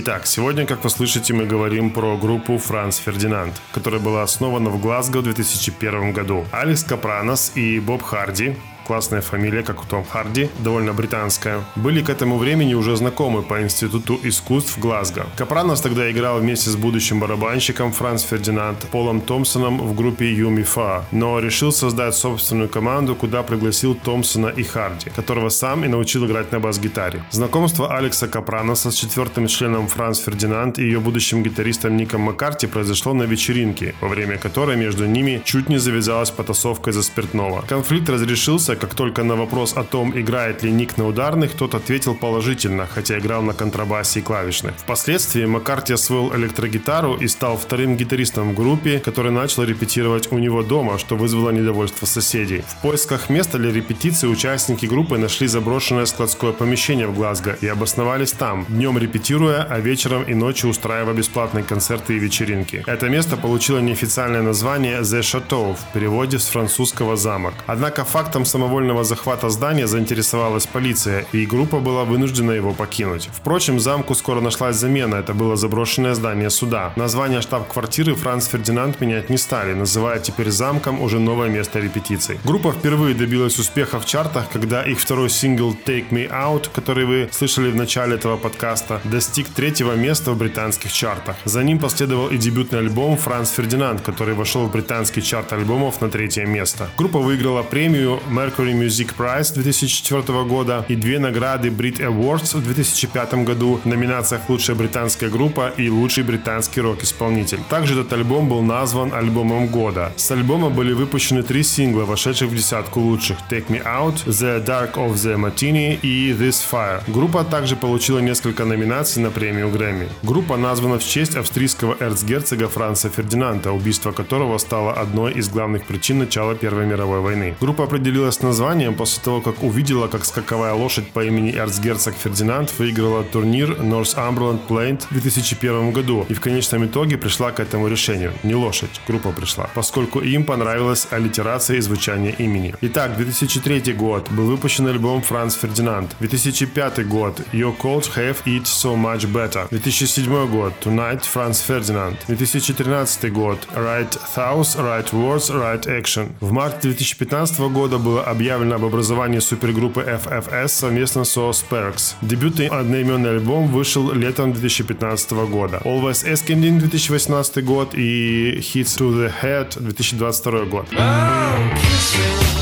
Итак, сегодня, как вы слышите, мы говорим про группу Франц Фердинанд, которая была основана в Глазго в 2001 году. Алекс Капранос и Боб Харди классная фамилия, как у Том Харди, довольно британская, были к этому времени уже знакомы по Институту искусств Глазго. Капранос тогда играл вместе с будущим барабанщиком Франц Фердинанд Полом Томпсоном в группе Юми Фа, но решил создать собственную команду, куда пригласил Томпсона и Харди, которого сам и научил играть на бас-гитаре. Знакомство Алекса Капраноса с четвертым членом Франц Фердинанд и ее будущим гитаристом Ником Маккарти произошло на вечеринке, во время которой между ними чуть не завязалась потасовка за спиртного. Конфликт разрешился, как только на вопрос о том, играет ли Ник на ударных, тот ответил положительно, хотя играл на контрабасе и клавишных. Впоследствии Маккарти освоил электрогитару и стал вторым гитаристом в группе, который начал репетировать у него дома, что вызвало недовольство соседей. В поисках места для репетиции участники группы нашли заброшенное складское помещение в Глазго и обосновались там, днем репетируя, а вечером и ночью устраивая бесплатные концерты и вечеринки. Это место получило неофициальное название The Chateau в переводе с французского «замок». Однако фактом самого самовольного захвата здания заинтересовалась полиция, и группа была вынуждена его покинуть. Впрочем, замку скоро нашлась замена, это было заброшенное здание суда. Название штаб-квартиры Франц Фердинанд менять не стали, называя теперь замком уже новое место репетиций. Группа впервые добилась успеха в чартах, когда их второй сингл Take Me Out, который вы слышали в начале этого подкаста, достиг третьего места в британских чартах. За ним последовал и дебютный альбом Франц Фердинанд, который вошел в британский чарт альбомов на третье место. Группа выиграла премию Mercury Mercury Music Prize 2004 года и две награды Brit Awards в 2005 году в номинациях «Лучшая британская группа» и «Лучший британский рок-исполнитель». Также этот альбом был назван альбомом года. С альбома были выпущены три сингла, вошедших в десятку лучших «Take Me Out», «The Dark of the Martini» и «This Fire». Группа также получила несколько номинаций на премию Грэмми. Группа названа в честь австрийского эрцгерцога Франца Фердинанда, убийство которого стало одной из главных причин начала Первой мировой войны. Группа определилась на названием после того, как увидела, как скаковая лошадь по имени эрцгерцог Фердинанд выиграла турнир Northumberland Plaint в 2001 году и в конечном итоге пришла к этому решению. Не лошадь, группа пришла, поскольку им понравилась аллитерация и звучание имени. Итак, 2003 год был выпущен альбом Франц Фердинанд. 2005 год Your Cold Have It So Much Better. 2007 год Tonight Франц Фердинанд. 2013 год Right Thoughts, Right Words, Right Action. В марте 2015 года было объявлено об образовании супергруппы FFS совместно со Sparks. Дебютный одноименный альбом вышел летом 2015 года. Always Asking 2018 год и Hits to the Head 2022 год. Oh,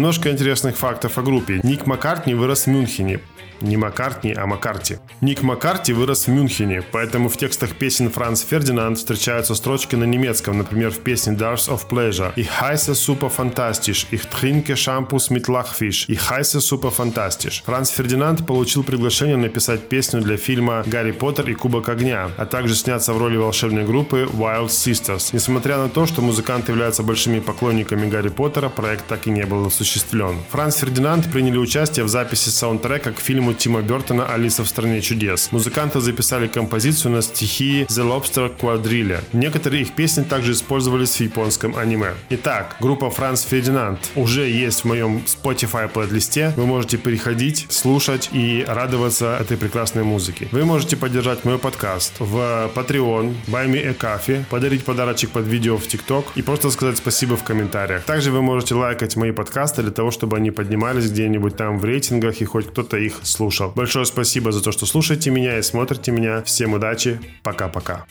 Немножко интересных фактов о группе. Ник Маккартни вырос в Мюнхене. Не Маккартни, а Маккарти. Ник Маккарти вырос в Мюнхене, поэтому в текстах песен Франц Фердинанд встречаются строчки на немецком, например, в песне Dars of Pleasure. Ich heiße super fantastisch, ich trinke Shampoos mit Lachfisch, ich heiße super fantastisch. Франц Фердинанд получил приглашение написать песню для фильма «Гарри Поттер и Кубок огня», а также сняться в роли волшебной группы Wild Sisters. Несмотря на то, что музыканты являются большими поклонниками Гарри Поттера, проект так и не был осуществлен. Франц Фердинанд приняли участие в записи саундтрека к фильму Тима Бертона «Алиса в стране чудес». Музыканты записали композицию на стихи The Lobster Quadrille. Некоторые их песни также использовались в японском аниме. Итак, группа Франц Фердинанд уже есть в моем Spotify плейлисте. Вы можете переходить, слушать и радоваться этой прекрасной музыке. Вы можете поддержать мой подкаст в Patreon, Buy Me a Coffee, подарить подарочек под видео в TikTok и просто сказать спасибо в комментариях. Также вы можете лайкать мои подкасты для того, чтобы они поднимались где-нибудь там в рейтингах и хоть кто-то их слушал. Большое спасибо за то, что слушаете меня и смотрите меня. Всем удачи. Пока-пока.